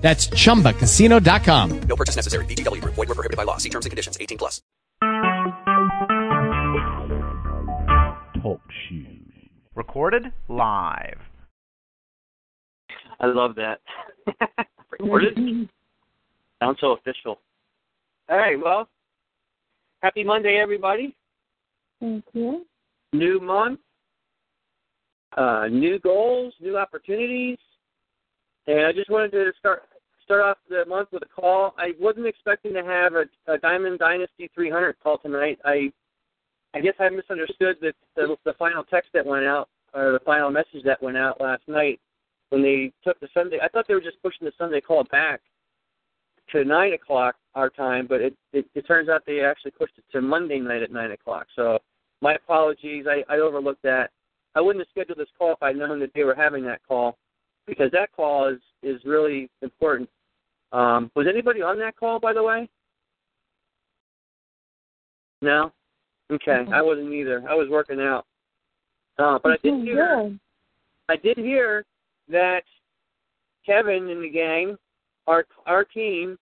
That's chumbacasino.com. No purchase necessary. VGW Group. Void were prohibited by law. See terms and conditions. 18 plus. Talk shoes. Recorded live. I love that. Recorded. Sounds so official. All right, well, happy Monday, everybody. Thank you. New month, uh, new goals, new opportunities, and I just wanted to start start off the month with a call. I wasn't expecting to have a, a Diamond Dynasty 300 call tonight. I I guess I misunderstood the, the the final text that went out or the final message that went out last night when they took the Sunday. I thought they were just pushing the Sunday call back to nine o'clock our time, but it, it it turns out they actually pushed it to Monday night at nine o'clock. So my apologies. I, I overlooked that. I wouldn't have scheduled this call if I'd known that they were having that call because that call is is really important. Um, was anybody on that call, by the way? No. Okay, I wasn't either. I was working out. Uh, but I did hear. I did hear that Kevin and the gang, our our team,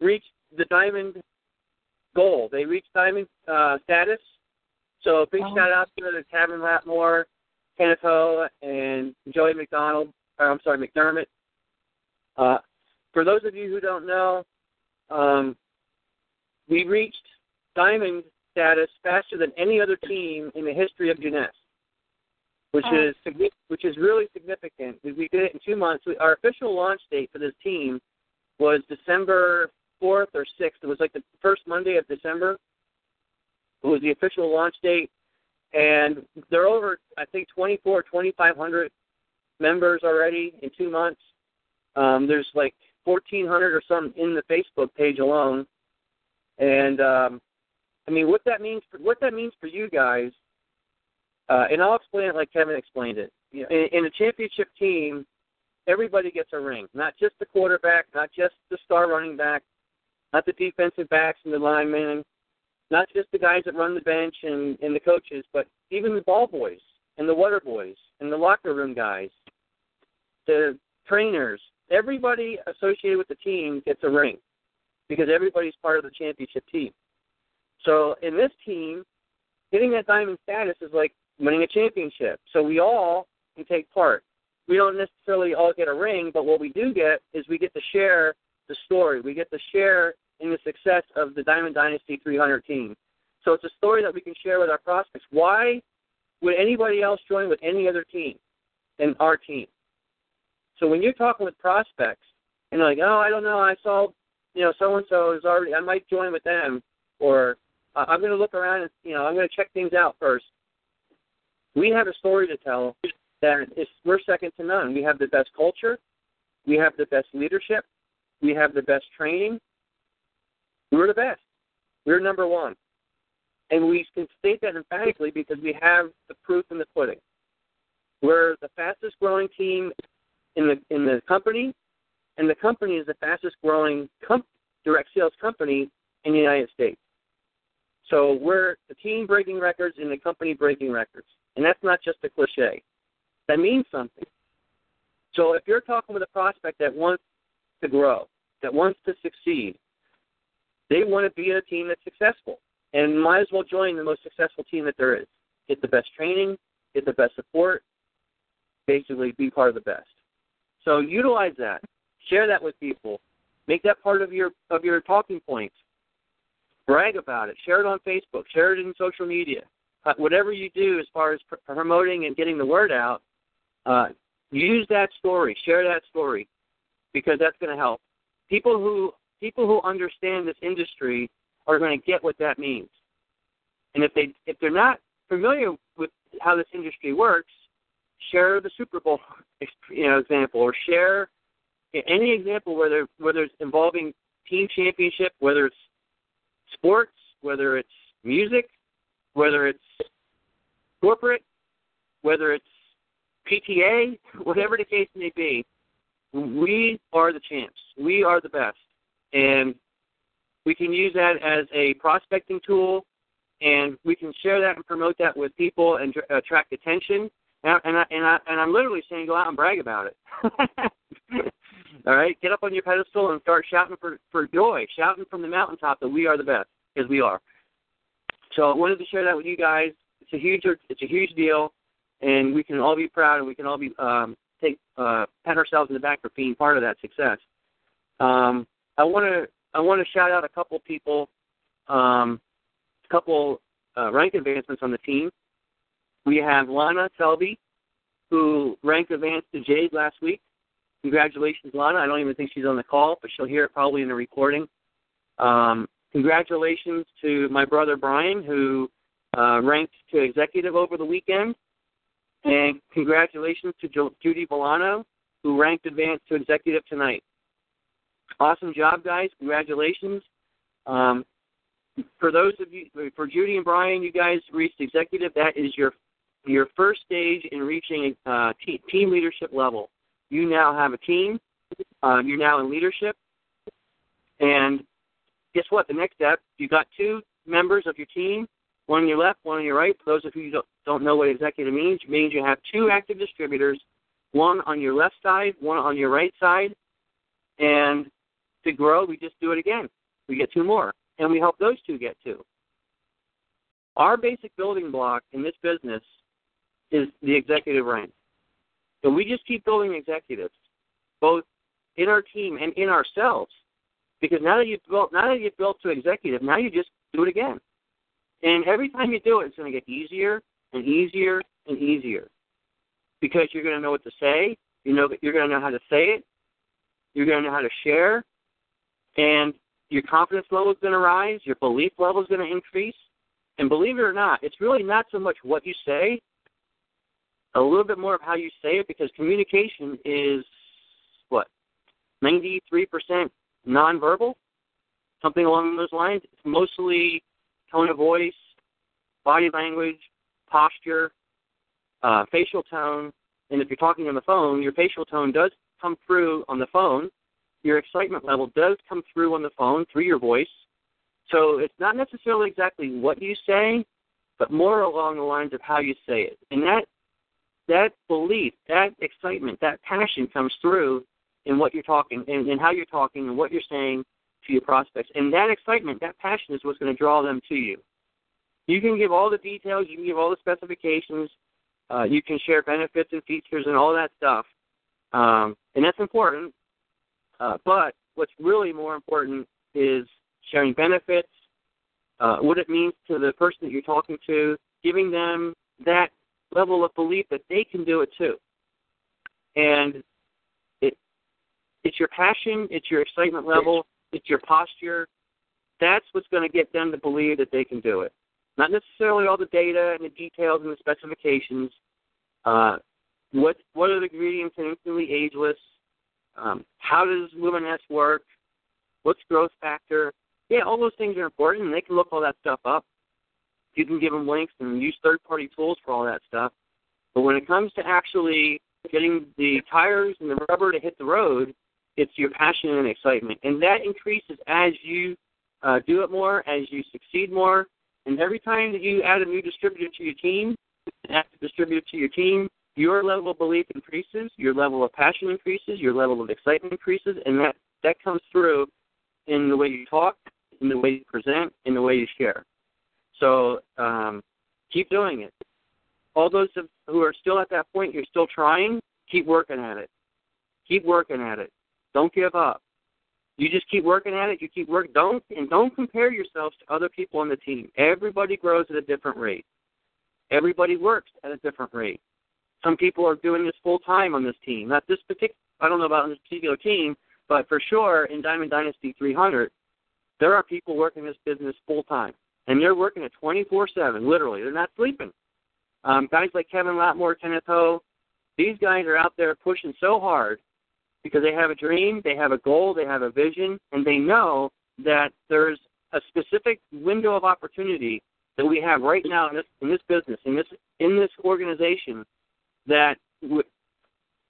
reached the diamond goal. They reached diamond uh, status. So big Oh. shout out to the Kevin Latmore, Kenneth Ho, and Joey McDonald. Or I'm sorry, McDermott. Uh, for those of you who don't know, um, we reached diamond status faster than any other team in the history of Jeunesse, which Oh. is which is really significant. We we did it in two months. We, our official launch date for this team was December fourth or sixth. It was like the first Monday of December. It was the official launch date, and they're over. I think 24, 2,500 members already in two months. Um, there's like 1,400 or something in the Facebook page alone, and um, I mean what that means for what that means for you guys. Uh, and I'll explain it like Kevin explained it. You know, in, in a championship team, everybody gets a ring, not just the quarterback, not just the star running back, not the defensive backs and the linemen, not just the guys that run the bench and, and the coaches, but even the ball boys and the water boys and the locker room guys, the trainers, everybody associated with the team gets a ring because everybody's part of the championship team. So in this team, getting that diamond status is like winning a championship. So we all can take part. We don't necessarily all get a ring, but what we do get is we get to share the story. We get to share in the success of the Diamond Dynasty 300 team. So it's a story that we can share with our prospects. Why would anybody else join with any other team than our team? So when you're talking with prospects and like, oh, I don't know, I saw, you know, so and so is already, I might join with them, or uh, I'm going to look around and, you know, I'm going to check things out first. We have a story to tell that is we're second to none. We have the best culture, we have the best leadership, we have the best training. We're the best. We're number one. And we can state that emphatically because we have the proof in the pudding. We're the fastest growing team in the in the company, and the company is the fastest growing com- direct sales company in the United States. So we're the team breaking records and the company breaking records, and that's not just a cliche. That means something. So if you're talking with a prospect that wants to grow, that wants to succeed, they want to be in a team that's successful, and might as well join the most successful team that there is. Get the best training, get the best support, basically be part of the best. So utilize that. Share that with people. Make that part of your of your talking points. Brag about it. Share it on Facebook. Share it in social media. Uh, whatever you do as far as pr- promoting and getting the word out, uh, use that story. Share that story because that's going to help. People who people who understand this industry are going to get what that means. And if they if they're not familiar with how this industry works, share the Super Bowl you know example or share any example whether whether it's involving team championship, whether it's sports, whether it's music, whether it's corporate, whether it's PTA, whatever the case may be, we are the champs. We are the best. And we can use that as a prospecting tool, and we can share that and promote that with people and attract attention. And, and, I, and, I, and I'm literally saying go out and brag about it. All right, get up on your pedestal and start shouting for for joy, shouting from the mountaintop that we are the best, because we are. So I wanted to share that with you guys. It's a huge it's a huge deal, and we can all be proud and we can all be um, take uh, pat ourselves in the back for being part of that success. Um, I want to I want to shout out a couple people, um, a couple uh, rank advancements on the team. We have Lana Selby, who ranked advanced to Jade last week. Congratulations, Lana. I don't even think she's on the call, but she'll hear it probably in the recording. Um, congratulations to my brother Brian, who uh, ranked to executive over the weekend. And congratulations to jo- Judy Volano, who ranked advanced to executive tonight. Awesome job, guys. Congratulations. Um, for those of you, for Judy and Brian, you guys reached executive. That is your your first stage in reaching uh, te- team leadership level. You now have a team. Um, you're now in leadership. And guess what? The next step, you've got two members of your team, one on your left, one on your right. For those of you who don't, don't know what executive means, it means you have two active distributors, one on your left side, one on your right side. And to grow, we just do it again. We get two more, and we help those two get two. Our basic building block in this business is the executive rank. So we just keep building executives, both in our team and in ourselves. Because now that you've built now that you've built to executive, now you just do it again. And every time you do it, it's going to get easier and easier and easier. Because you're going to know what to say, you know you're going to know how to say it, you're going to know how to share, and your confidence level is going to rise, your belief level is going to increase. And believe it or not, it's really not so much what you say, a little bit more of how you say it because communication is what 93% nonverbal, something along those lines. It's mostly tone of voice, body language, posture, uh, facial tone, and if you're talking on the phone, your facial tone does come through on the phone. Your excitement level does come through on the phone through your voice. So it's not necessarily exactly what you say, but more along the lines of how you say it. And that that belief, that excitement, that passion comes through in what you're talking and, how you're talking and what you're saying to your prospects. And that excitement, that passion is what's going to draw them to you. You can give all the details, you can give all the specifications, uh, you can share benefits and features and all that stuff. Um, and that's important. Uh, but what's really more important is sharing benefits, uh, what it means to the person that you're talking to, giving them that level of belief that they can do it too. And it it's your passion, it's your excitement level, it's your posture. That's what's going to get them to believe that they can do it. Not necessarily all the data and the details and the specifications. Uh, what what are the ingredients in instantly ageless? Um, how does Luminesce work? What's growth factor? Yeah, all those things are important, and they can look all that stuff up you can give them links and use third party tools for all that stuff. But when it comes to actually getting the tires and the rubber to hit the road, it's your passion and excitement. And that increases as you uh, do it more, as you succeed more. And every time that you add a new distributor to your team, an active distributor to your team, your level of belief increases, your level of passion increases, your level of excitement increases, and that, that comes through in the way you talk, in the way you present, in the way you share. So um, keep doing it. All those who are still at that point, you're still trying, keep working at it. Keep working at it. Don't give up. You just keep working at it. You keep working. Don't and don't compare yourselves to other people on the team. Everybody grows at a different rate. Everybody works at a different rate. Some people are doing this full time on this team. Not this particular. I don't know about this particular team, but for sure in Diamond Dynasty 300, there are people working this business full time and they're working at 24/7. Literally, they're not sleeping. Um, guys like Kevin Latmore, Kenneth Ho, these guys are out there pushing so hard because they have a dream, they have a goal, they have a vision, and they know that there's a specific window of opportunity that we have right now in this in this business in this in this organization that w-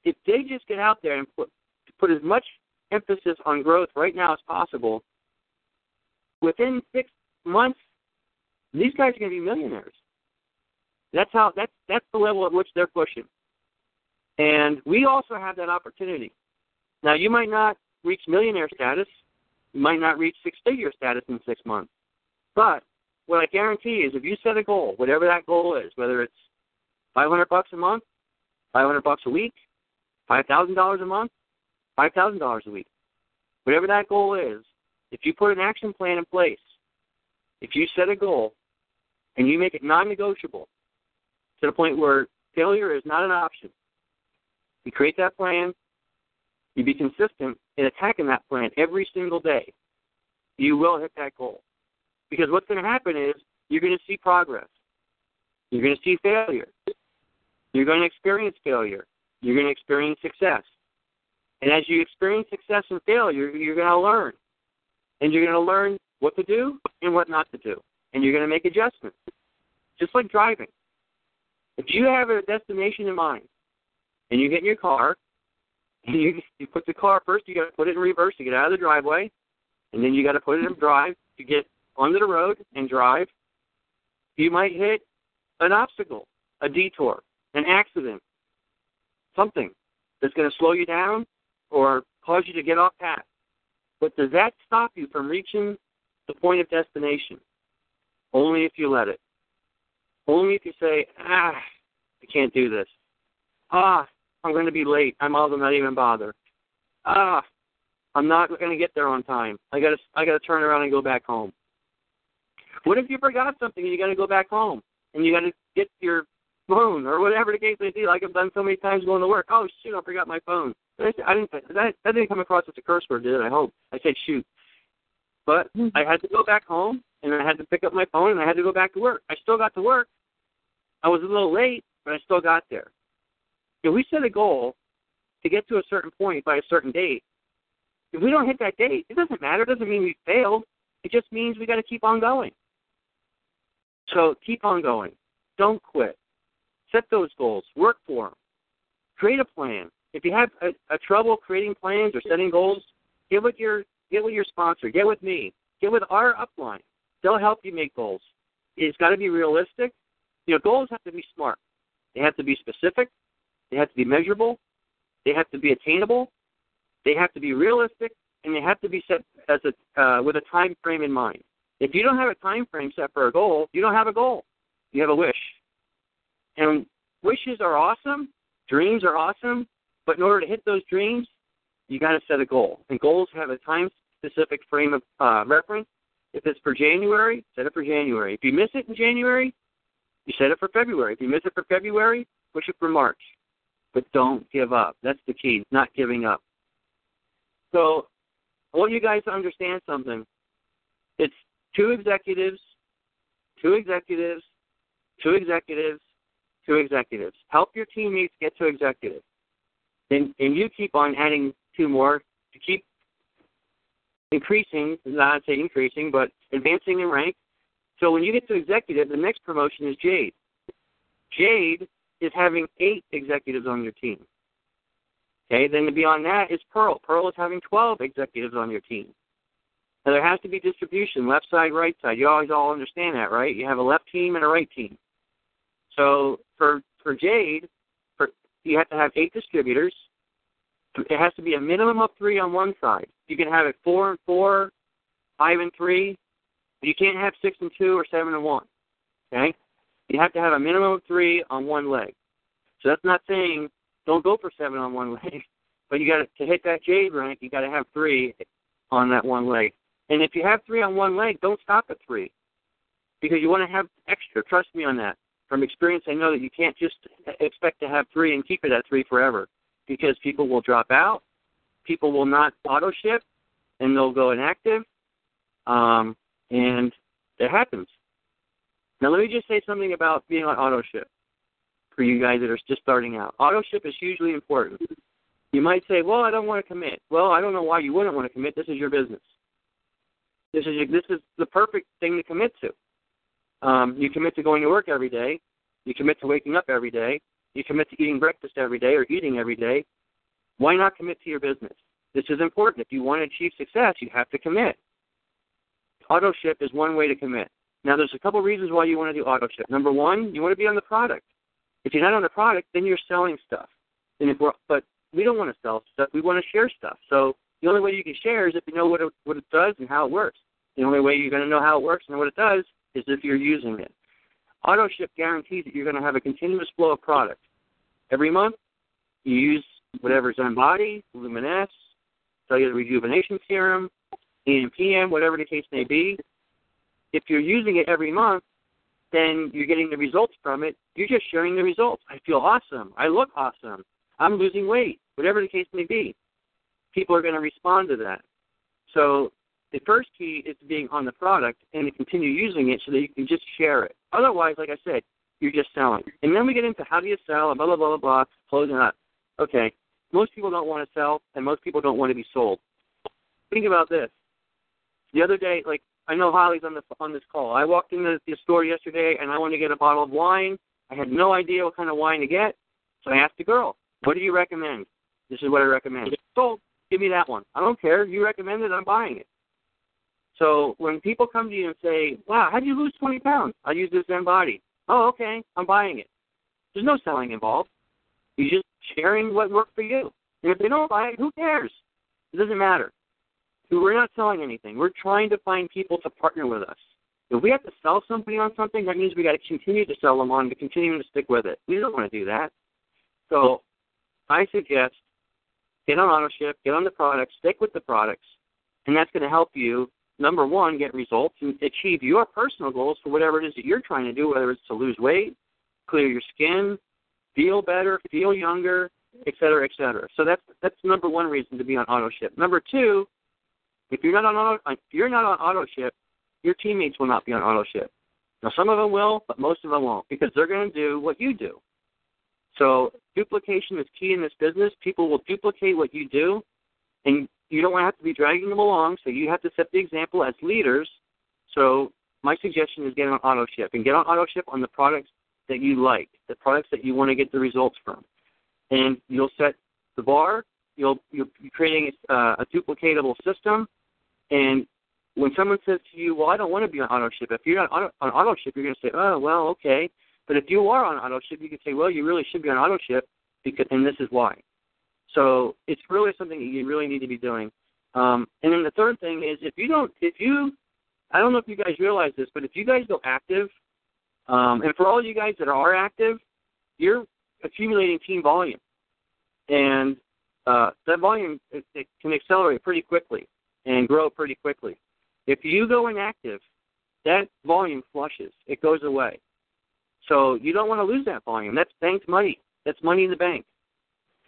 if they just get out there and put put as much emphasis on growth right now as possible, within six months, these guys are going to be millionaires. That's how that's that's the level at which they're pushing, and we also have that opportunity. Now, you might not reach millionaire status, you might not reach six-figure status in six months, but what I guarantee is, if you set a goal, whatever that goal is, whether it's 500 bucks a month, 500 bucks a week, five thousand dollars a month, five thousand dollars a week, whatever that goal is, if you put an action plan in place, if you set a goal, and you make it non-negotiable to the point where failure is not an option, you create that plan, you be consistent in attacking that plan every single day, you will hit that goal. Because what's going to happen is you're going to see progress. You're going to see failure. You're going to experience failure. You're going to experience success. And as you experience success and failure, you're going to learn. And you're going to learn what to do and what not to do. And you're going to make adjustments. Just like driving. If you have a destination in mind and you get in your car and you, you put the car first, you got to put it in reverse to get out of the driveway. And then you got to put it in drive to get onto the road and drive. You might hit an obstacle, a detour, an accident, something that's going to slow you down or cause you to get off path. But does that stop you from reaching the point of destination? Only if you let it. Only if you say, ah, I can't do this. Ah, I'm going to be late. I might as well not even bother. Ah, I'm not going to get there on time. I got to I got to turn around and go back home. What if you forgot something and you got to go back home and you got to get your phone or whatever the case may be? Like I've done so many times going to work. Oh shoot, I forgot my phone. I didn't. That, that didn't come across as a curse word, did it? I hope. I said shoot, but mm-hmm. I had to go back home and I had to pick up my phone and I had to go back to work. I still got to work. I was a little late, but I still got there. If we set a goal to get to a certain point by a certain date, if we don't hit that date, it doesn't matter. It doesn't mean we failed. It just means we got to keep on going. So keep on going. Don't quit. Set those goals. Work for them. Create a plan. If you have a, a trouble creating plans or setting goals, get with your get with your sponsor. Get with me. Get with our upline. They'll help you make goals. It's got to be realistic. You know, goals have to be smart. They have to be specific. They have to be measurable. They have to be attainable. They have to be realistic, and they have to be set as a uh, with a time frame in mind. If you don't have a time frame set for a goal, you don't have a goal. You have a wish. And wishes are awesome, dreams are awesome, but in order to hit those dreams, you got to set a goal. And goals have a time specific frame of uh, reference. If it's for January, set it for January. If you miss it in January, you set it for February. If you miss it for February, push it for March. But don't give up. That's the key, not giving up. So I want you guys to understand something. It's two executives, two executives, two executives, two executives. Help your teammates get to executive. And, and you keep on adding two more to keep increasing, not say increasing, but advancing in rank. So when you get to executive, the next promotion is Jade. Jade is having eight executives on your team. Okay, then beyond that is Pearl. Pearl is having 12 executives on your team. Now there has to be distribution, left side, right side. You always all understand that, right? You have a left team and a right team. So for for Jade, for, you have to have eight distributors. It has to be a minimum of three on one side. You can have it four and four, five and three. But you can't have six and two or seven and one. Okay? You have to have a minimum of three on one leg. So that's not saying don't go for seven on one leg, but you got to hit that jade rank. You got to have three on that one leg. And if you have three on one leg, don't stop at three, because you want to have extra. Trust me on that. From experience, I know that you can't just expect to have three and keep it at three forever, because people will drop out, people will not auto ship, and they'll go inactive, um, and it happens. Now, let me just say something about being on auto ship for you guys that are just starting out. Auto ship is hugely important. You might say, well, I don't want to commit. Well, I don't know why you wouldn't want to commit. This is your business. This is this is the perfect thing to commit to. Um, you commit to going to work every day. You commit to waking up every day. You commit to eating breakfast every day or eating every day. Why not commit to your business? This is important. If you want to achieve success, you have to commit. Auto ship is one way to commit. Now, there's a couple reasons why you want to do auto ship. Number one, you want to be on the product. If you're not on the product, then you're selling stuff. And if we're, but we don't want to sell stuff. We want to share stuff. So the only way you can share is if you know what it, what it does and how it works. The only way you're going to know how it works and what it does is if you're using it. Auto ship guarantees that you're going to have a continuous flow of product. Every month, you use whatever Zen Bodi, Luminesce, cellular rejuvenation serum, AM PM, whatever the case may be. If you're using it every month, then you're getting the results from it. You're just sharing the results. I feel awesome. I look awesome. I'm losing weight, whatever the case may be. People are going to respond to that. So the first key is being on the product and to continue using it so that you can just share it. Otherwise, like I said, you're just selling. And then we get into how do you sell and blah, blah, blah, blah, blah, closing up. Okay, most people don't want to sell and most people don't want to be sold. Think about this. The other day, like I know Holly's on the on this call. I walked into the store yesterday and I wanted to get a bottle of wine. I had no idea what kind of wine to get, so I asked the girl, "What do you recommend?" This is what I recommend. Sold. Give me that one. I don't care. You recommend it. I'm buying it. So when people come to you and say, "Wow, how did you lose 20 pounds?" I use this Zen Bodi. Oh, okay. I'm buying it. There's no selling involved. You're just sharing what worked for you. And if they don't buy it, who cares? It doesn't matter. We're not selling anything. We're trying to find people to partner with us. If we have to sell somebody on something, that means we got to continue to sell them on to continue to stick with it. We don't want to do that. So I suggest get on auto ship, get on the products, stick with the products, and that's going to help you number one, get results and achieve your personal goals for whatever it is that you're trying to do, whether it's to lose weight, clear your skin, feel better, feel younger, et cetera, et cetera. So that's that's number one reason to be on auto ship. Number two, if you're not on auto, if you're not on auto ship, your teammates will not be on auto ship. Now some of them will, but most of them won't because they're going to do what you do. So duplication is key in this business. People will duplicate what you do, and you don't want to have to be dragging them along. So you have to set the example as leaders. So my suggestion is get on auto ship and get on auto ship on the products that you like, the products that you want to get the results from, and you'll set the bar. You'll you're creating a, a duplicatable system, and when someone says to you, "Well, I don't want to be on auto ship," if you're not on auto ship, you're going to say, "Oh, well, okay." But if you are on auto ship, you can say, "Well, you really should be on auto ship," because, and this is why. So it's really something that you really need to be doing. Um, and then the third thing is if you don't, if you, I don't know if you guys realize this, but if you guys go active, um, and for all you guys that are active, you're accumulating team volume, and uh, that volume it, it can accelerate pretty quickly and grow pretty quickly. If you go inactive, that volume flushes; it goes away. So you don't want to lose that volume. That's banked money. That's money in the bank.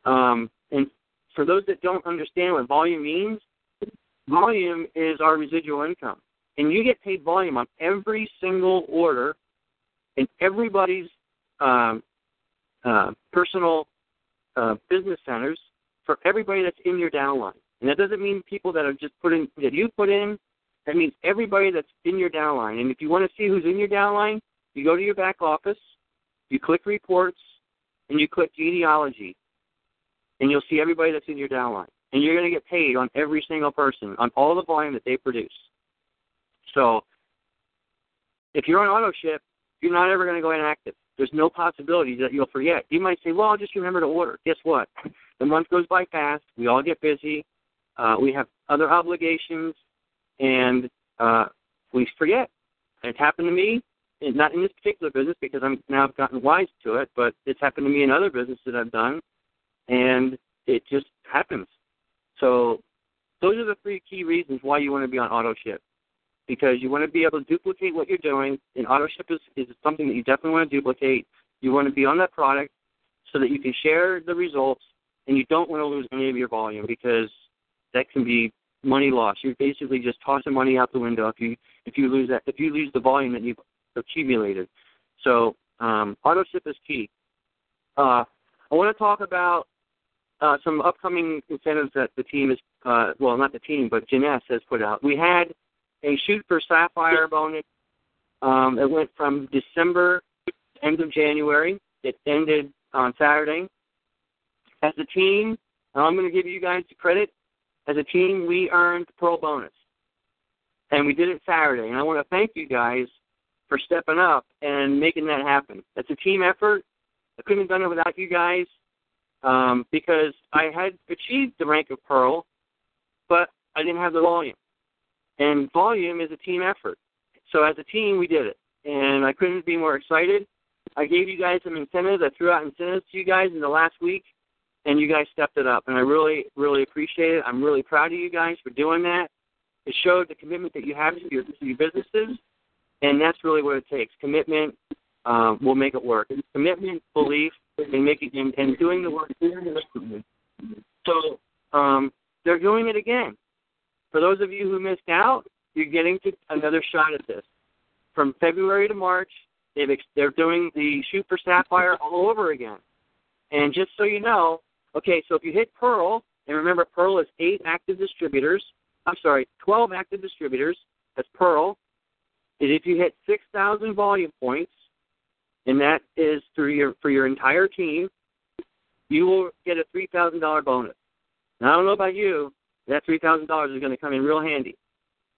Um, and for those that don't understand what volume means, volume is our residual income. And you get paid volume on every single order in everybody's um, uh, personal uh, business centers for everybody that's in your downline. And that doesn't mean people that are just put in that you put in. That means everybody that's in your downline. And if you want to see who's in your downline, you go to your back office, you click reports, and you click genealogy and you'll see everybody that's in your downline. And you're going to get paid on every single person, on all the volume that they produce. So if you're on auto ship, you're not ever going to go inactive. There's no possibility that you'll forget. You might say, well, I'll just remember to order. Guess what? The month goes by fast. We all get busy. Uh, we have other obligations, and uh, we forget. It's happened to me, not in this particular business because I'm now gotten wise to it, but it's happened to me in other businesses that I've done and it just happens. So those are the three key reasons why you want to be on auto ship. Because you want to be able to duplicate what you're doing, and auto ship is, is something that you definitely want to duplicate. You want to be on that product so that you can share the results, and you don't want to lose any of your volume because that can be money lost. You're basically just tossing money out the window if you if you lose that if you lose the volume that you've accumulated. So um, auto ship is key. Uh, I want to talk about uh, some upcoming incentives that the team is, uh, well, not the team, but Jeunesse has put out. We had a shoot for sapphire bonus. Um, it went from December end of January. It ended on Saturday. As a team, and I'm going to give you guys the credit. As a team, we earned Pearl bonus, and we did it Saturday. And I want to thank you guys for stepping up and making that happen. It's a team effort. I couldn't have done it without you guys um, because I had achieved the rank of Pearl, but I didn't have the volume. And volume is a team effort. So as a team, we did it. And I couldn't be more excited. I gave you guys some incentives. I threw out incentives to you guys in the last week, and you guys stepped it up. And I really, really appreciate it. I'm really proud of you guys for doing that. It showed the commitment that you have to your, to your businesses, and that's really what it takes. Commitment um, will make it work. Commitment, belief, and making and, and doing the work. So um, they're doing it again. For those of you who missed out, you're getting to another shot at this. From February to March, they've ex- they're doing the shoot for sapphire all over again. And just so you know, okay, so if you hit Pearl, and remember Pearl is eight active distributors. I'm sorry, 12 active distributors. That's Pearl. Is if you hit 6,000 volume points, and that is through your for your entire team, you will get a three thousand dollar bonus. Now I don't know about you, that three thousand dollars is going to come in real handy.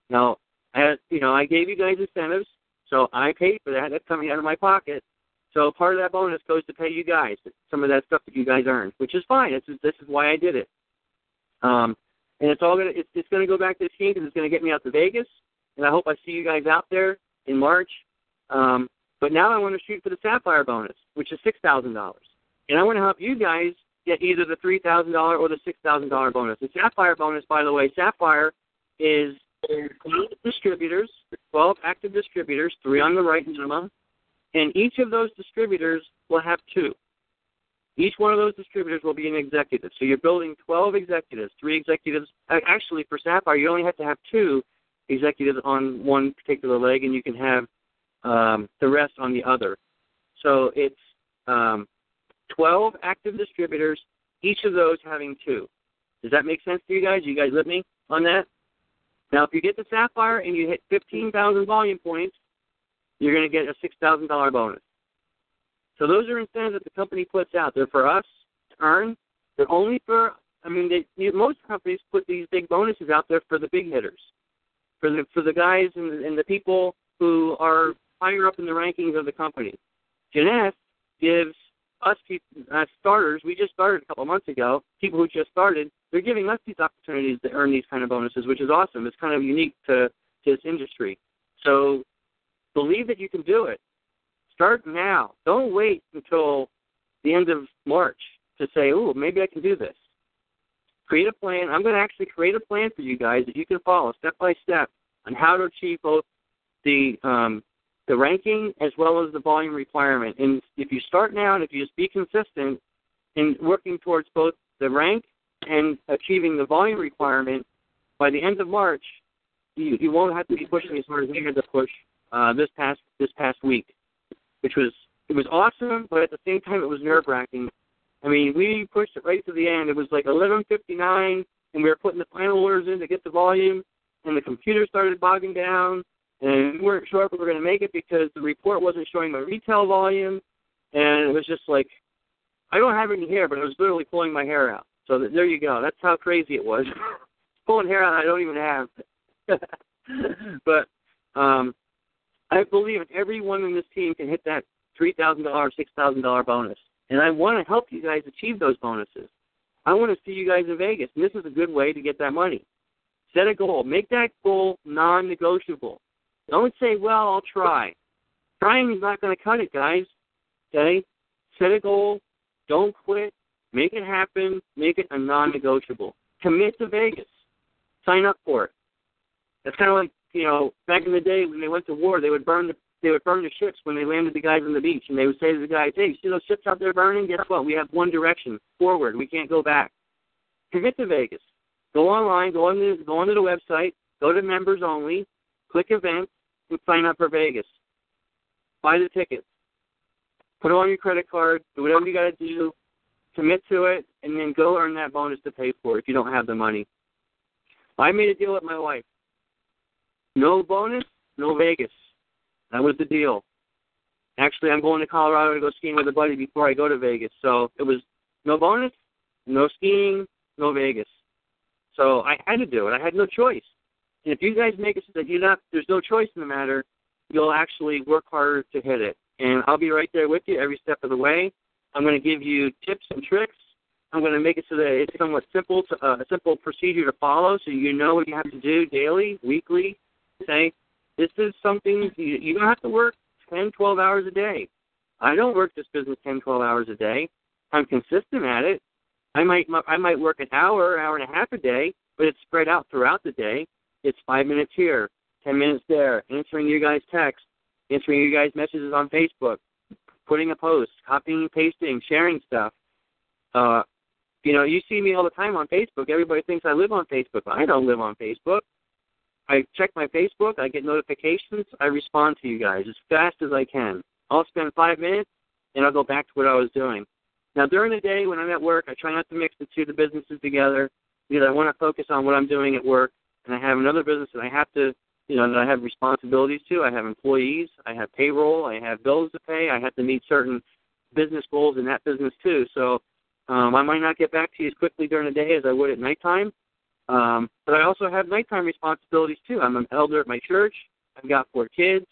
Now, I, you know, I gave you guys incentives, so I paid for that. That's coming out of my pocket. So part of that bonus goes to pay you guys some of that stuff that you guys earned, which is fine. This is this is why I did it. Um, and it's all gonna it's, it's gonna go back to the team because it's gonna get me out to Vegas, and I hope I see you guys out there in March. Um, but now I want to shoot for the Sapphire bonus, which is six thousand dollars, and I want to help you guys get either the three thousand dollar or the six thousand dollar bonus. The Sapphire bonus, by the way, Sapphire is 12 distributors, 12 active distributors, three on the right minimum, and each of those distributors will have two. Each one of those distributors will be an executive. So you're building 12 executives, three executives. Actually, for Sapphire, you only have to have two executives on one particular leg, and you can have um, the rest on the other. So it's um, 12 active distributors, each of those having two. Does that make sense to you guys? You guys with me on that? Now, if you get the Sapphire and you hit 15,000 volume points, you're going to get a $6,000 bonus. So those are incentives that the company puts out. They're for us to earn. They're only for, I mean, they, most companies put these big bonuses out there for the big hitters, for the for the guys and, and the people who are higher up in the rankings of the company. Jeunesse gives us uh, starters, we just started a couple months ago, people who just started, they're giving us these opportunities to earn these kind of bonuses, which is awesome. It's kind of unique to, to this industry. So believe that you can do it. Start now. Don't wait until the end of March to say, oh, maybe I can do this. Create a plan. I'm going to actually create a plan for you guys that you can follow step by step on how to achieve both the um, the ranking as well as the volume requirement. And if you start now and if you just be consistent in working towards both the rank and achieving the volume requirement, by the end of March, you, you won't have to be pushing as hard as we had to push uh, this past this past week, which was it was awesome, but at the same time it was nerve wracking. I mean, we pushed it right to the end. It was like 11:59, and we were putting the final orders in to get the volume, and the computer started bogging down, and we weren't sure if we were going to make it because the report wasn't showing my retail volume, and it was just like I don't have any hair, but I was literally pulling my hair out. So there you go. That's how crazy it was. pulling hair out I don't even have. but um, I believe everyone in this team can hit that three thousand dollars, six thousand dollar bonus, and I want to help you guys achieve those bonuses. I want to see you guys in Vegas, and this is a good way to get that money. Set a goal. Make that goal non-negotiable. Don't say, well, I'll try. Trying is not going to cut it, guys. Okay? Set a goal. Don't quit. Make it happen. Make it a non negotiable. Commit to Vegas. Sign up for it. That's kind of like, you know, back in the day when they went to war, they would burn the they would burn the ships when they landed the guys on the beach, and they would say to the guys, "Hey, see those ships out there burning? Guess what? We have one direction forward. We can't go back." Commit to Vegas. Go online. Go on the go onto the website. Go to members only. Click events and sign up for Vegas. Buy the tickets. Put it on your credit card. Do whatever you got to do. Commit to it, and then go earn that bonus to pay for it if you don't have the money. I made a deal with my wife. No bonus, no Vegas. That was the deal. Actually, I'm going to Colorado to go skiing with a buddy before I go to Vegas. So it was no bonus, no skiing, no Vegas. So I had to do it. I had no choice. And if you guys make it so that you're not, there's no choice in the matter, you'll actually work harder to hit it. And I'll be right there with you every step of the way. I'm going to give you tips and tricks. I'm going to make it so that it's somewhat simple, to, uh, a simple procedure to follow, so you know what you have to do daily, weekly. Say, this is something you, you don't have to work 10, 12 hours a day. I don't work this business 10, 12 hours a day. I'm consistent at it. I might I might work an hour, hour and a half a day, but it's spread out throughout the day. It's five minutes here, ten minutes there, answering you guys' texts, answering you guys' messages on Facebook, putting a post, copying and pasting, sharing stuff. Uh, you know, you see me all the time on Facebook. Everybody thinks I live on Facebook. I don't live on Facebook. I check my Facebook. I get notifications. I respond to you guys as fast as I can. I'll spend five minutes, and I'll go back to what I was doing. Now, during the day when I'm at work, I try not to mix the two the businesses together because I want to focus on what I'm doing at work, and I have another business that I have to, you know, that I have responsibilities to. I have employees, I have payroll, I have bills to pay, I have to meet certain business goals in that business too. So um, I might not get back to you as quickly during the day as I would at nighttime, um, but I also have nighttime responsibilities too. I'm an elder at my church. I've got four kids.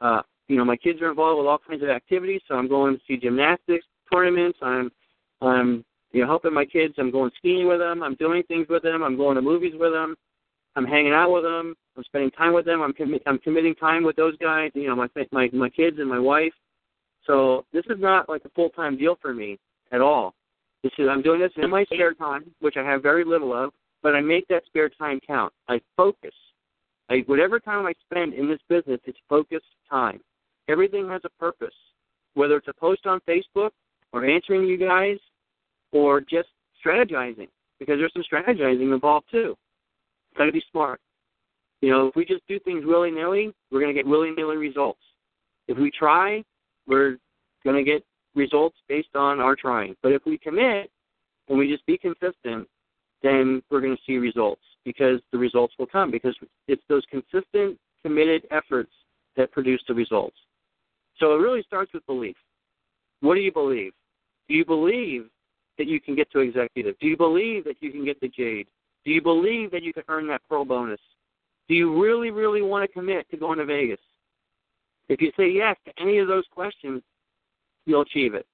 Uh, you know, my kids are involved with all kinds of activities, so I'm going to see gymnastics, tournaments. I'm I'm you know helping my kids. I'm going skiing with them. I'm doing things with them. I'm going to movies with them. I'm hanging out with them. I'm spending time with them. I'm commi- I'm committing time with those guys. You know my my my kids and my wife. So this is not like a full time deal for me at all. This is I'm doing this in my spare time, which I have very little of, but I make that spare time count. I focus. I, whatever time I spend in this business, it's focused time. Everything has a purpose. Whether it's a post on Facebook or answering you guys or just strategizing because there's some strategizing involved too. Got to be smart. You know, if we just do things willy nilly, we're going to get willy nilly results. If we try, we're going to get results based on our trying. But if we commit and we just be consistent, then we're going to see results because the results will come because it's those consistent, committed efforts that produce the results. So it really starts with belief. What do you believe? Do you believe that you can get to executive? Do you believe that you can get the Jade? Do you believe that you can earn that Pearl bonus? Do you really, really want to commit to going to Vegas? If you say yes to any of those questions, you'll achieve it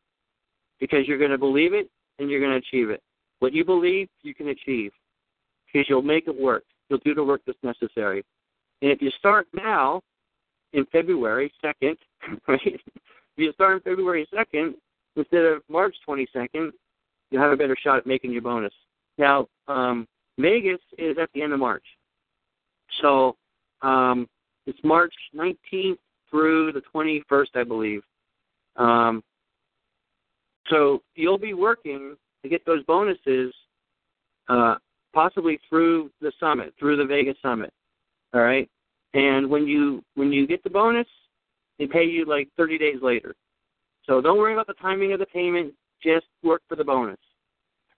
because you're going to believe it and you're going to achieve it. What you believe, you can achieve because you'll make it work. You'll do the work that's necessary. And if you start now, in February 2nd, right? If you start on February 2nd, instead of March 22nd, you'll have a better shot at making your bonus. Now, um, Vegas is at the end of March. So um, it's March 19th through the 21st, I believe. Um, so you'll be working to get those bonuses uh, possibly through the summit, through the Vegas summit. All right, and when you when you get the bonus, they pay you like 30 days later. So don't worry about the timing of the payment. Just work for the bonus.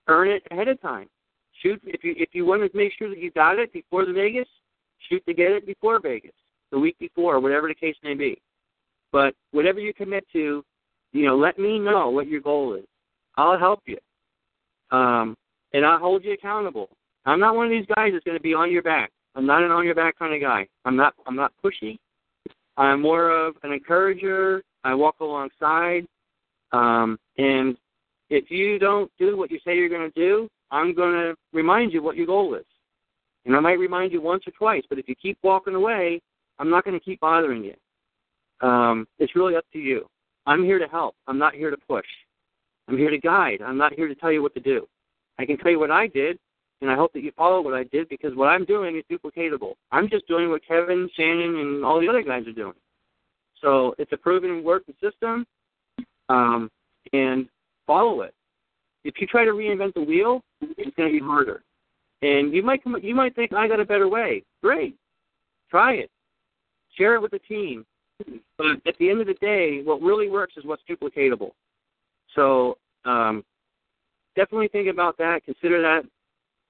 Earn it ahead of time. Shoot if you if you want to make sure that you got it before the Vegas, shoot to get it before Vegas, the week before, whatever the case may be. But whatever you commit to, you know, let me know what your goal is. I'll help you. Um, and I'll hold you accountable. I'm not one of these guys that's going to be on your back. I'm not an on your back kind of guy. I'm not. I'm not pushy. I'm more of an encourager. I walk alongside. Um, and if you don't do what you say you're going to do, I'm going to remind you what your goal is. And I might remind you once or twice, but if you keep walking away, I'm not going to keep bothering you. Um, it's really up to you. I'm here to help. I'm not here to push. I'm here to guide. I'm not here to tell you what to do. I can tell you what I did, and I hope that you follow what I did because what I'm doing is duplicatable. I'm just doing what Kevin, Shannon, and all the other guys are doing. So it's a proven working system, um, and follow it. If you try to reinvent the wheel, it's going to be harder. And you might come, you might think I got a better way. Great, try it. Share it with the team. But at the end of the day, what really works is what's duplicatable. So um, definitely think about that. Consider that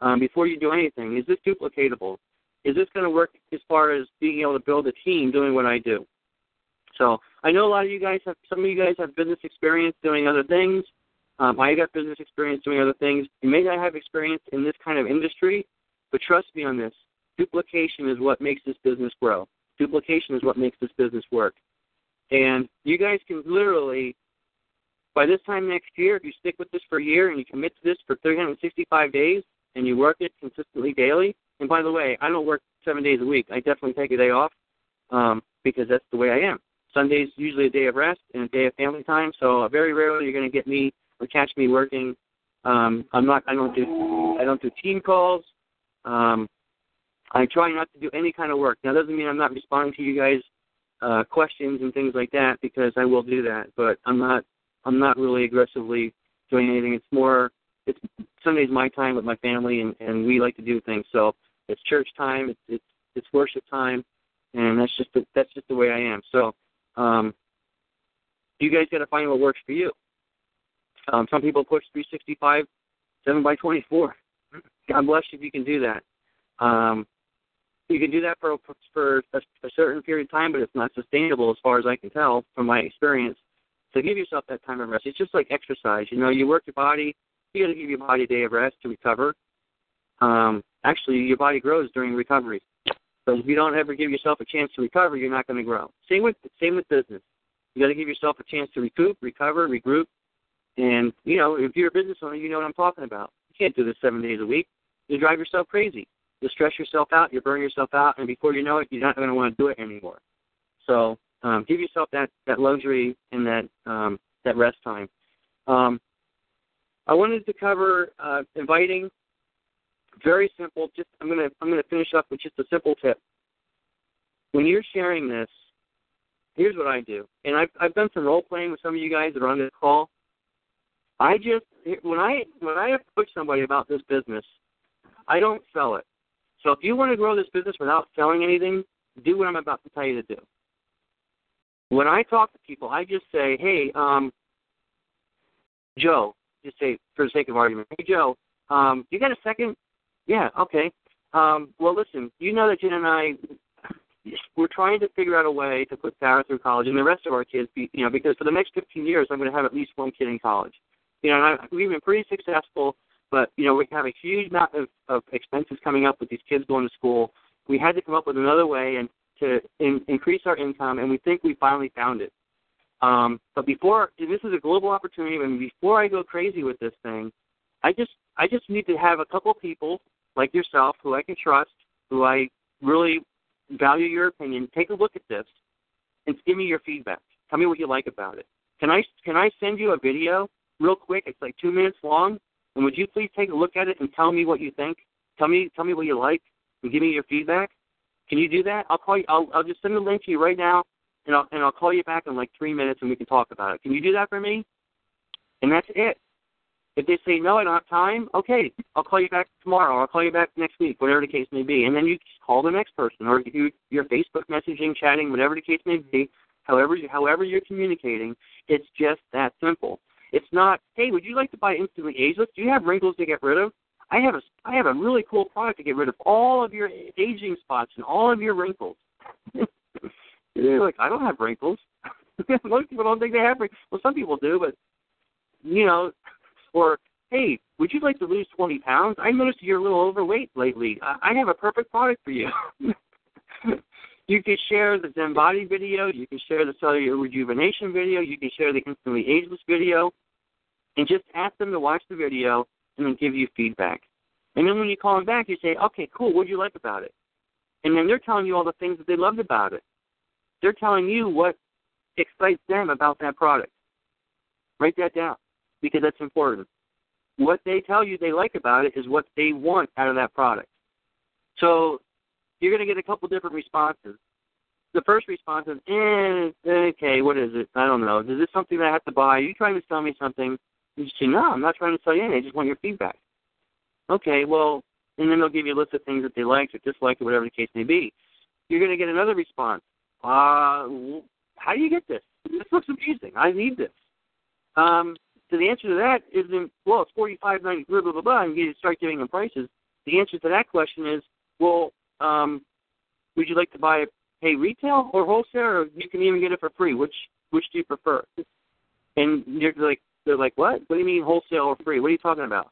um, before you do anything. Is this duplicatable? is this going to work as far as being able to build a team doing what I do? So I know a lot of you guys have some of you guys have business experience doing other things. Um, I got business experience doing other things. You may not have experience in this kind of industry, but trust me on this. Duplication is what makes this business grow. Duplication is what makes this business work. And you guys can literally, by this time next year, if you stick with this for a year and you commit to this for 365 days and you work it consistently daily, and by the way, I don't work seven days a week. I definitely take a day off um, because that's the way I am. Sunday's usually a day of rest and a day of family time, so very rarely you're going to get me or catch me working. Um, I'm not. I don't do. I don't do team calls. Um, I try not to do any kind of work. Now, doesn't mean I'm not responding to you guys' uh, questions and things like that because I will do that. But I'm not. I'm not really aggressively doing anything. It's more. It's Sunday's my time with my family, and and we like to do things. So it's church time. It's it's, it's worship time, and that's just the, that's just the way I am. So um, you guys got to find what works for you. Um, some people push 365, 7 by 24. God bless you if you can do that. Um, you can do that for for a, a certain period of time, but it's not sustainable as far as I can tell from my experience. So give yourself that time of rest. It's just like exercise. You know, you work your body. You got to give your body a day of rest to recover. Um, actually, your body grows during recovery. So if you don't ever give yourself a chance to recover, you're not going to grow. Same with same with business. You got to give yourself a chance to recoup, recover, regroup, and you know if you're a business owner, you know what I'm talking about. You can't do this seven days a week. You drive yourself crazy. You'll stress yourself out. You burn yourself out, and before you know it, you're not going to want to do it anymore. So um, give yourself that that luxury and that um, that rest time. Um, I wanted to cover uh, inviting very simple. Just I'm gonna I'm gonna finish up with just a simple tip. When you're sharing this, here's what I do, and I've I've done some role playing with some of you guys that are on this call. I just when I when I approach somebody about this business, I don't sell it. So if you want to grow this business without selling anything, do what I'm about to tell you to do. When I talk to people, I just say, "Hey, um, Joe," just say for the sake of argument, "Hey, Joe, um, you got a second? Yeah, okay. Um, well, listen, you know that Jen and I, we're trying to figure out a way to put Sarah through college and the rest of our kids, be, you know, because for the next 15 years, I'm going to have at least one kid in college. You know, and I, we've been pretty successful, but, you know, we have a huge amount of, of expenses coming up with these kids going to school. We had to come up with another way and to in, increase our income, and we think we finally found it. Um, but before, this is a global opportunity, and before I go crazy with this thing, I just I just need to have a couple people like yourself, who I can trust, who I really value your opinion, take a look at this and give me your feedback. Tell me what you like about it. Can I can I send you a video real quick? It's like two minutes long, and would you please take a look at it and tell me what you think? Tell me tell me what you like and give me your feedback. Can you do that? I'll call you. I'll I'll just send a link to you right now, and I'll and I'll call you back in like three minutes and we can talk about it. Can you do that for me? And that's it. If they say no, I don't have time, okay, I'll call you back tomorrow. Or I'll call you back next week, whatever the case may be, and then you call the next person, or you you're Facebook messaging, chatting, whatever the case may be. However, however you're communicating, it's just that simple. It's not, hey, would you like to buy instantly ageless? Do you have wrinkles to get rid of? I have a I have a really cool product to get rid of all of your aging spots and all of your wrinkles. you're like, I don't have wrinkles. Most people don't think they have wrinkles. Well, some people do, but you know, or, hey, would you like to lose 20 pounds? I noticed you're a little overweight lately. I have a perfect product for you. you can share the Zen Bodi video. You can share the cellular rejuvenation video. You can share the instantly ageless video. And just ask them to watch the video and then give you feedback. And then when you call them back, you say, okay, cool, what do you like about it? And then they're telling you all the things that they loved about it. They're telling you what excites them about that product. Write that down because that's important. What they tell you they like about it is what they want out of that product. So you're going to get a couple different responses. The first response is, eh, okay, what is it? I don't know. Is this something that I have to buy? Are you trying to sell me something? You say, no, I'm not trying to sell you anything. I just want your feedback. Okay, well, and then they'll give you a list of things that they liked or disliked or whatever the case may be. You're going to get another response. Uh, how do you get this? This looks amazing. I need this. Um, so the answer to that isn't well, it's forty five ninety blah blah blah blah, and you start giving them prices. The answer to that question is, well, um, would you like to buy it pay retail or wholesale, or you can even get it for free? Which which do you prefer? And you're like, they're like, what? What do you mean wholesale or free? What are you talking about?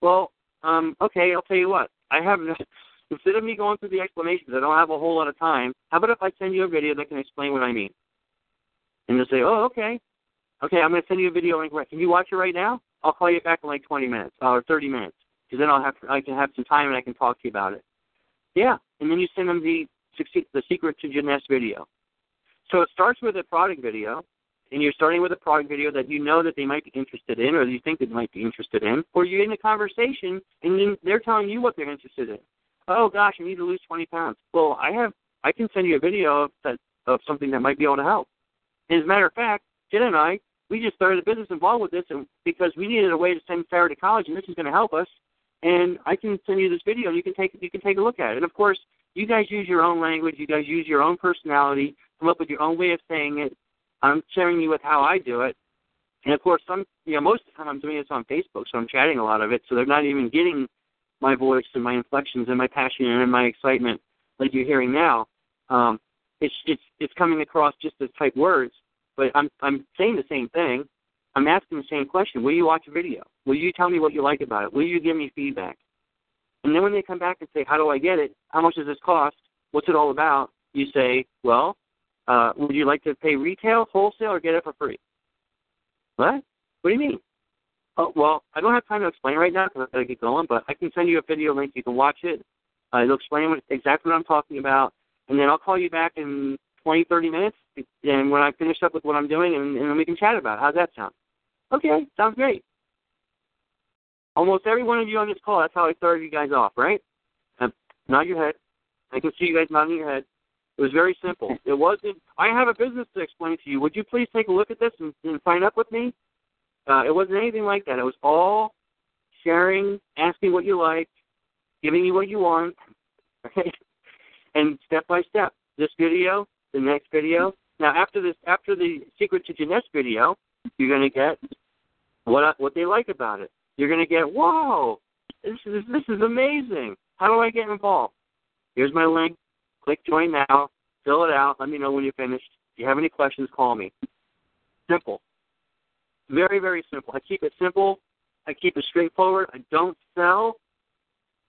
Well, um, okay, I'll tell you what. I have instead of me going through the explanations, I don't have a whole lot of time. How about if I send you a video that can explain what I mean? And they'll say, oh, okay, okay, I'm going to send you a video link. Can you watch it right now? I'll call you back in like 20 minutes or 30 minutes, because then I'll have I can have some time and I can talk to you about it. Yeah, and then you send them the the secret to Jeunesse video. So it starts with a product video, and you're starting with a product video that you know that they might be interested in, or you think they might be interested in, or you're in a conversation and then they're telling you what they're interested in. Oh gosh, I need to lose 20 pounds. Well, I have I can send you a video of that of something that might be able to help. And as a matter of fact, Jen and I, we just started a business involved with this, and because we needed a way to send Sarah to college, and this is going to help us. And I can send you this video, and you can take you can take a look at it. And of course, you guys use your own language, you guys use your own personality, come up with your own way of saying it. I'm sharing you with how I do it. And of course, some you know most of the time I'm doing this on Facebook, so I'm chatting a lot of it, so they're not even getting my voice and my inflections and my passion and my excitement like you're hearing now. Um, it's it's it's coming across just as type words, but I'm I'm saying the same thing. I'm asking the same question. Will you watch a video? Will you tell me what you like about it? Will you give me feedback? And then when they come back and say, How do I get it? How much does this cost? What's it all about? You say, Well, uh, would you like to pay retail, wholesale, or get it for free? What? What do you mean? Oh, well, I don't have time to explain right now because I've got to get going, but I can send you a video link. You can watch it. Uh, it'll explain what, exactly what I'm talking about, and then I'll call you back in 20, 30 minutes, and when I finish up with what I'm doing, and, and then we can chat about it. How's that sound? Okay, sounds great. Almost every one of you on this call, that's how I started you guys off, right? Nod your head. I can see you guys nodding your head. It was very simple. It wasn't. I have a business to explain to you. Would you please take a look at this and, and sign up with me? Uh, it wasn't anything like that. It was all sharing, asking what you like, giving you what you want, right? and step by step. This video, the next video. Now, after this, after the secret to Jeunesse video, you're going to get what what they like about it. You're going to get, whoa, this is this is amazing. How do I get involved? Here's my link. Click join now. Fill it out. Let me know when you're finished. If you have any questions, call me. Simple. Very, very simple. I keep it simple. I keep it straightforward. I don't sell.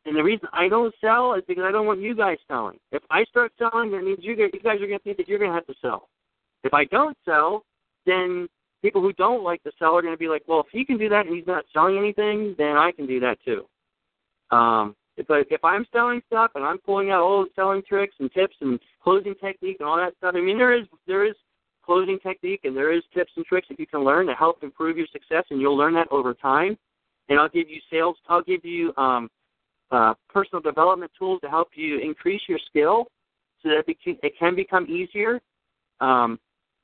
And the reason I don't sell is because I don't want you guys selling. If I start selling, that means you guys, you guys are going to think that you're going to have to sell. If I don't sell, then people who don't like to sell are going to be like, well, if he can do that and he's not selling anything, then I can do that too. Um, but if I'm selling stuff and I'm pulling out all the selling tricks and tips and closing technique and all that stuff, I mean there is there is closing technique and there is tips and tricks that you can learn to help improve your success and you'll learn that over time. And I'll give you sales I'll give you um uh, personal development tools to help you increase your skill so that it can become easier. Um,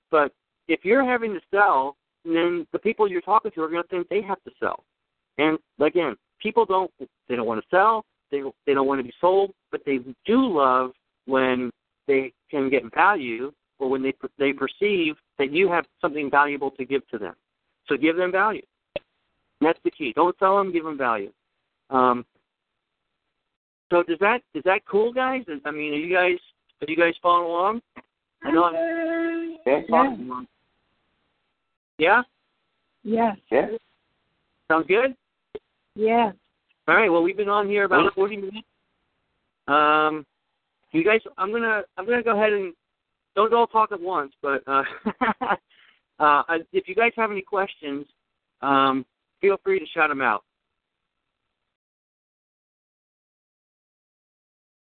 but if you're having to sell, then the people you're talking to are going to think they have to sell. And again, people don't they don't want to sell. They they don't want to be sold, but they do love when they can get value or when they they perceive that you have something valuable to give to them. So give them value. That's the key. Don't sell them, give them value. Um, so does that is that cool, guys? I mean, are you guys are you guys following along? I know. I'm, yeah. along. Yeah. Yes. Yeah. Sounds good. Yeah. All right. Well, we've been on here about 40 minutes. Um, you guys, I'm gonna I'm gonna go ahead and don't all talk at once, but uh, uh, if you guys have any questions, um, feel free to shout them out.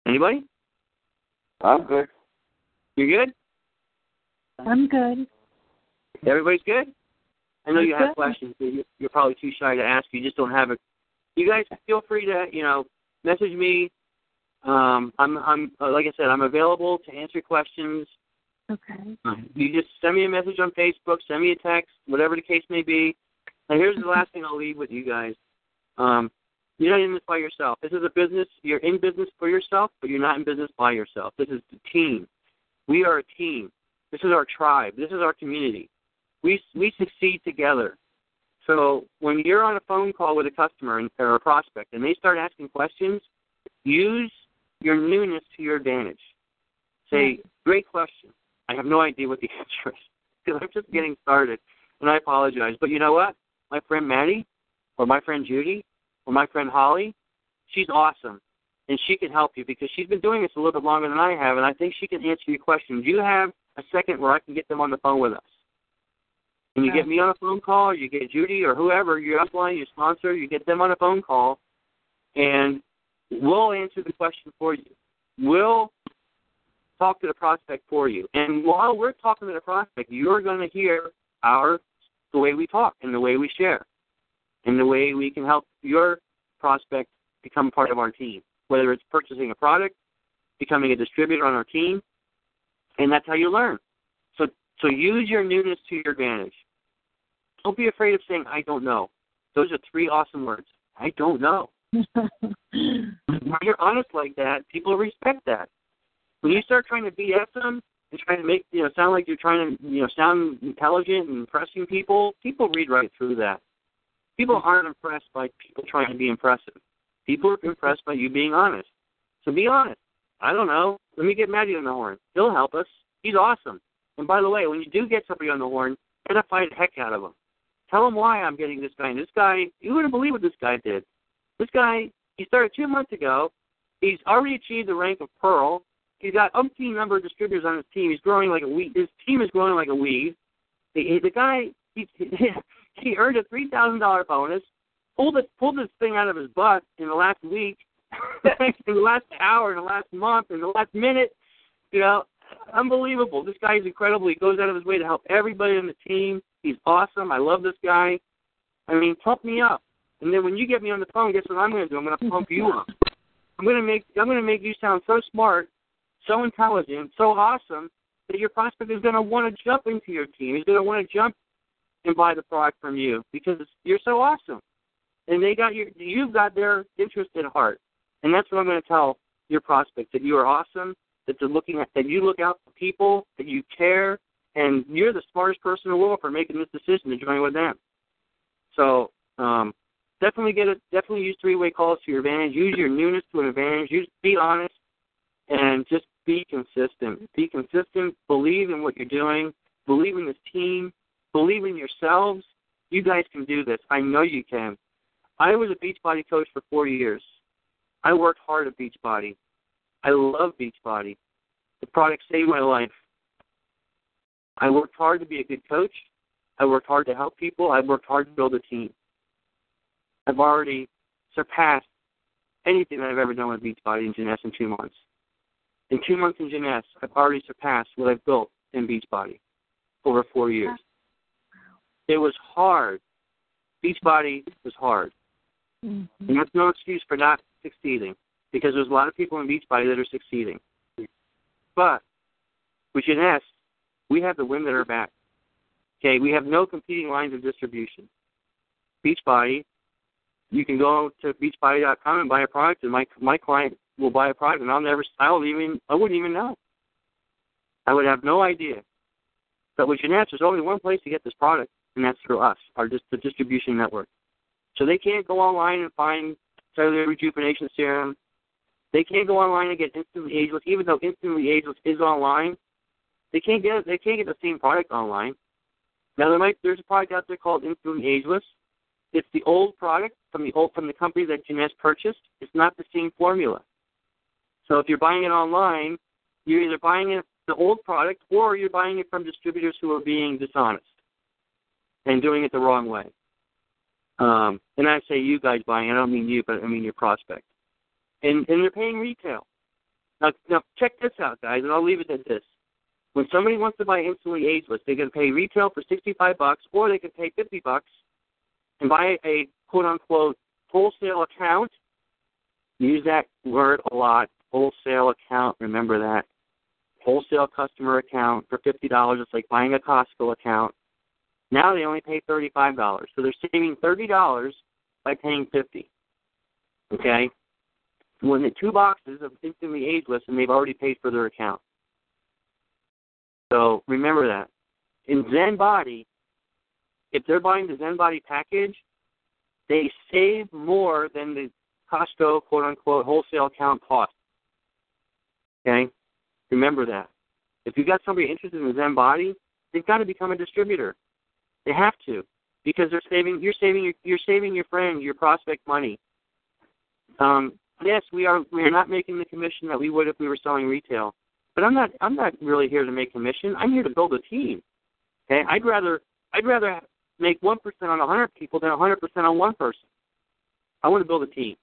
Anybody? I'm good. You good? I'm good. Everybody's good? I know you have questions, but you- you're probably too shy to ask. You just don't have it. You guys feel free to, you know, message me. Um, I'm, I'm, uh, like I said, I'm available to answer questions. Okay. You just send me a message on Facebook, send me a text, whatever the case may be. Now, here's the last thing I'll leave with you guys. Um, you're not in this by yourself. This is a business. You're in business for yourself, but you're not in business by yourself. This is the team. We are a team. This is our tribe. This is our community. We we succeed together. So when you're on a phone call with a customer and, or a prospect, and they start asking questions, use your newness to your advantage. Say, mm-hmm. great question. I have no idea what the answer is because I'm just getting started, and I apologize. But you know what? My friend Matty, or my friend Judy, or my friend Holly, she's awesome, and she can help you because she's been doing this a little bit longer than I have, and I think she can answer your question. Do you have a second where I can get them on the phone with us? And you Yeah. get me on a phone call, you get Judy or whoever, your upline, your sponsor, you get them on a phone call, and we'll answer the question for you. We'll talk to the prospect for you. And while we're talking to the prospect, you're going to hear our the way we talk and the way we share and the way we can help your prospect become part of our team, whether it's purchasing a product, becoming a distributor on our team, and that's how you learn. So so use your newness to your advantage. Don't be afraid of saying I don't know. Those are three awesome words. I don't know. When you're honest like that, people respect that. When you start trying to BS them and trying to make you know sound like you're trying to you know sound intelligent and impressing people, people read right through that. People aren't impressed by people trying to be impressive. People are impressed by you being honest. So be honest. I don't know. Let me get Matty on the horn. He'll help us. He's awesome. And by the way, when you do get somebody on the horn, edify the heck out of him. Tell him why I'm getting this guy. And this guy, you wouldn't believe what this guy did. This guy, he started two months ago. He's already achieved the rank of Pearl. He's got umpteen number of distributors on his team. He's growing like a weed. His team is growing like a weed. The, the guy, he, he earned a three thousand dollar bonus. Pulled it, pulled this thing out of his butt in the last week, in the last hour, in the last month, in the last minute. You know, unbelievable. This guy is incredible. He goes out of his way to help everybody on the team. He's awesome. I love this guy. I mean, pump me up. And then when you get me on the phone, guess what I'm going to do? I'm going to pump you up. I'm going to make I'm going to make you sound so smart, so intelligent, so awesome that your prospect is going to want to jump into your team. He's going to want to jump and buy the product from you because you're so awesome, and they got your you've got their interest at heart. And that's what I'm going to tell your prospect that you are awesome, that they're looking at that you look out for people, that you care, and you're the smartest person in the world for making this decision to join with them. So um, definitely get it. Definitely use three-way calls to your advantage. Use your newness to an advantage. Use be honest, and just be consistent. Be consistent. Believe in what you're doing. Believe in this team. Believe in yourselves. You guys can do this. I know you can. I was a Beachbody coach for four years. I worked hard at Beachbody. I love Beachbody. The product saved my life. I worked hard to be a good coach. I worked hard to help people. I worked hard to build a team. I've already surpassed anything I've ever done with Beachbody and Jeunesse in two months. In two months in Jeunesse, I've already surpassed what I've built in Beachbody over four years. It was hard. Beachbody was hard. Mm-hmm. And that's no excuse for not succeeding because there's a lot of people in Beachbody that are succeeding. But with Jeunesse, we have the wind that are back. Okay, we have no competing lines of distribution. Beachbody, you can go to beachbody.com and buy a product, and my my client will buy a product, and I'll never, I'll even, I wouldn't even know. I would have no idea. But with Jeunesse, there's only one place to get this product, and that's through us, our just the distribution network. So they can't go online and find cellular rejuvenation serum. They can't go online and get instantly ageless, even though instantly ageless is online. They can't get they can't get the same product online. Now there might there's a product out there called instantly ageless. It's the old product from the old from the company that Jeunesse purchased. It's not the same formula. So if you're buying it online, you're either buying it the old product or you're buying it from distributors who are being dishonest and doing it the wrong way. Um, and I say you guys buying I don't mean you, but I mean your prospect. And and they're paying retail. Now now check this out, guys, and I'll leave it at this. When somebody wants to buy instantly ageless, they can pay retail for sixty five bucks or they can pay fifty bucks and buy a quote unquote wholesale account. Use that word a lot. Wholesale account, remember that. Wholesale customer account for fifty dollars. It's like buying a Costco account. Now they only pay thirty-five dollars, so they're saving thirty dollars by paying fifty. Okay, when the two boxes of instantly ageless, and they've already paid for their account. So remember that. In Zen Bodi, if they're buying the Zen Bodi package, they save more than the Costco quote unquote wholesale account cost. Okay? Remember that. If you've got somebody interested in Zen Bodi, they've got to become a distributor. They have to. Because they're saving you're saving your you're saving your friend, your prospect money. Um, yes, we are we are not making the commission that we would if we were selling retail. But I'm not I'm not really here to make commission. I'm here to build a team. Okay? I'd rather I'd rather make one percent on a hundred people than a hundred percent on one person. I want to build a team.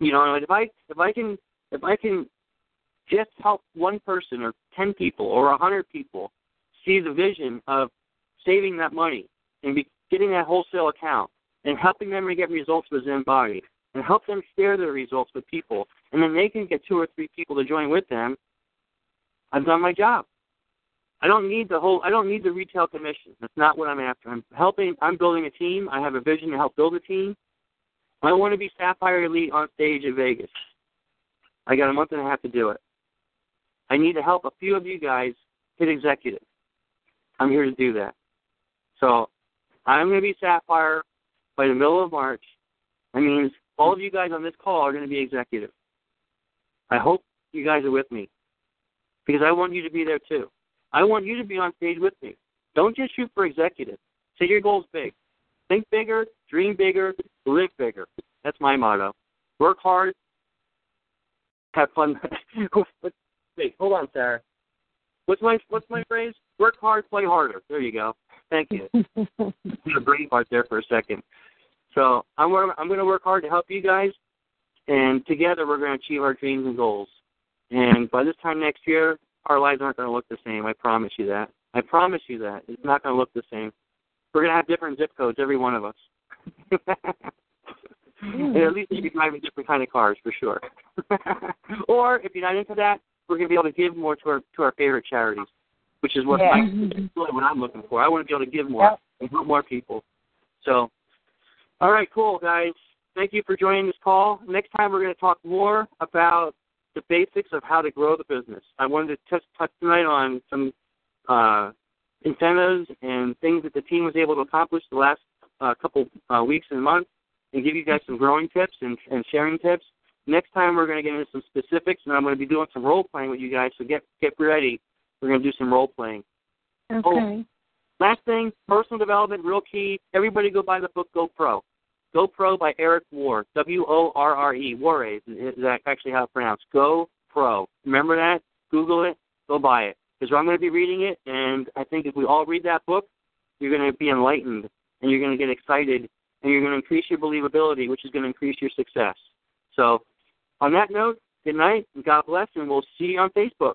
You know, if I if I can if I can just help one person or ten people or a hundred people see the vision of saving that money and be, getting that wholesale account and helping them to get results with Zen Bodi and help them share their results with people and then they can get two or three people to join with them, I've done my job. I don't need the whole I don't need the retail commission. That's not what I'm after. I'm helping I'm building a team. I have a vision to help build a team. I want to be Sapphire Elite on stage in Vegas. I got a month and a half to do it. I need to help a few of you guys hit executive. I'm here to do that. So I'm going to be Sapphire by the middle of March. That means all of you guys on this call are going to be executive. I hope you guys are with me because I want you to be there too. I want you to be on stage with me. Don't just shoot for executive. Set your goals big. Think bigger, dream bigger, live bigger. That's my motto. Work hard, have fun. Wait, hold on, Sarah. What's my what's my phrase? Work hard, play harder. There you go. Thank you. brain part there for a second. So I'm I'm going to work hard to help you guys, and together we're going to achieve our dreams and goals. And by this time next year, our lives aren't going to look the same. I promise you that. I promise you that it's not going to look the same. We're going to have different zip codes, every one of us. Hmm. and at least you'll be driving different kind of cars for sure. or if you're not into that, we're going to be able to give more to our to our favorite charities, which is what Yeah. really what I'm looking for. I want to be able to give more Yep. and help more people. So, all right, cool guys. Thank you for joining this call. Next time we're going to talk more about the basics of how to grow the business. I wanted to touch, touch tonight on some uh, incentives and things that the team was able to accomplish the last uh, couple uh, weeks and months, and give you guys some growing tips and, and sharing tips. Next time we're going to get into some specifics, and I'm going to be doing some role playing with you guys. So get get ready. We're going to do some role playing. Oh, okay. Last thing, personal development, real key. Everybody go buy the book GoPro. GoPro by Eric Worre. W O R R E. Worre is that actually how it's pronounced. GoPro. Remember that? Google it. Go buy it. Because I'm going to be reading it, and I think if we all read that book, you're going to be enlightened, and you're going to get excited, and you're going to increase your believability, which is going to increase your success. So, on that note, good night, and God bless, and we'll see you on Facebook.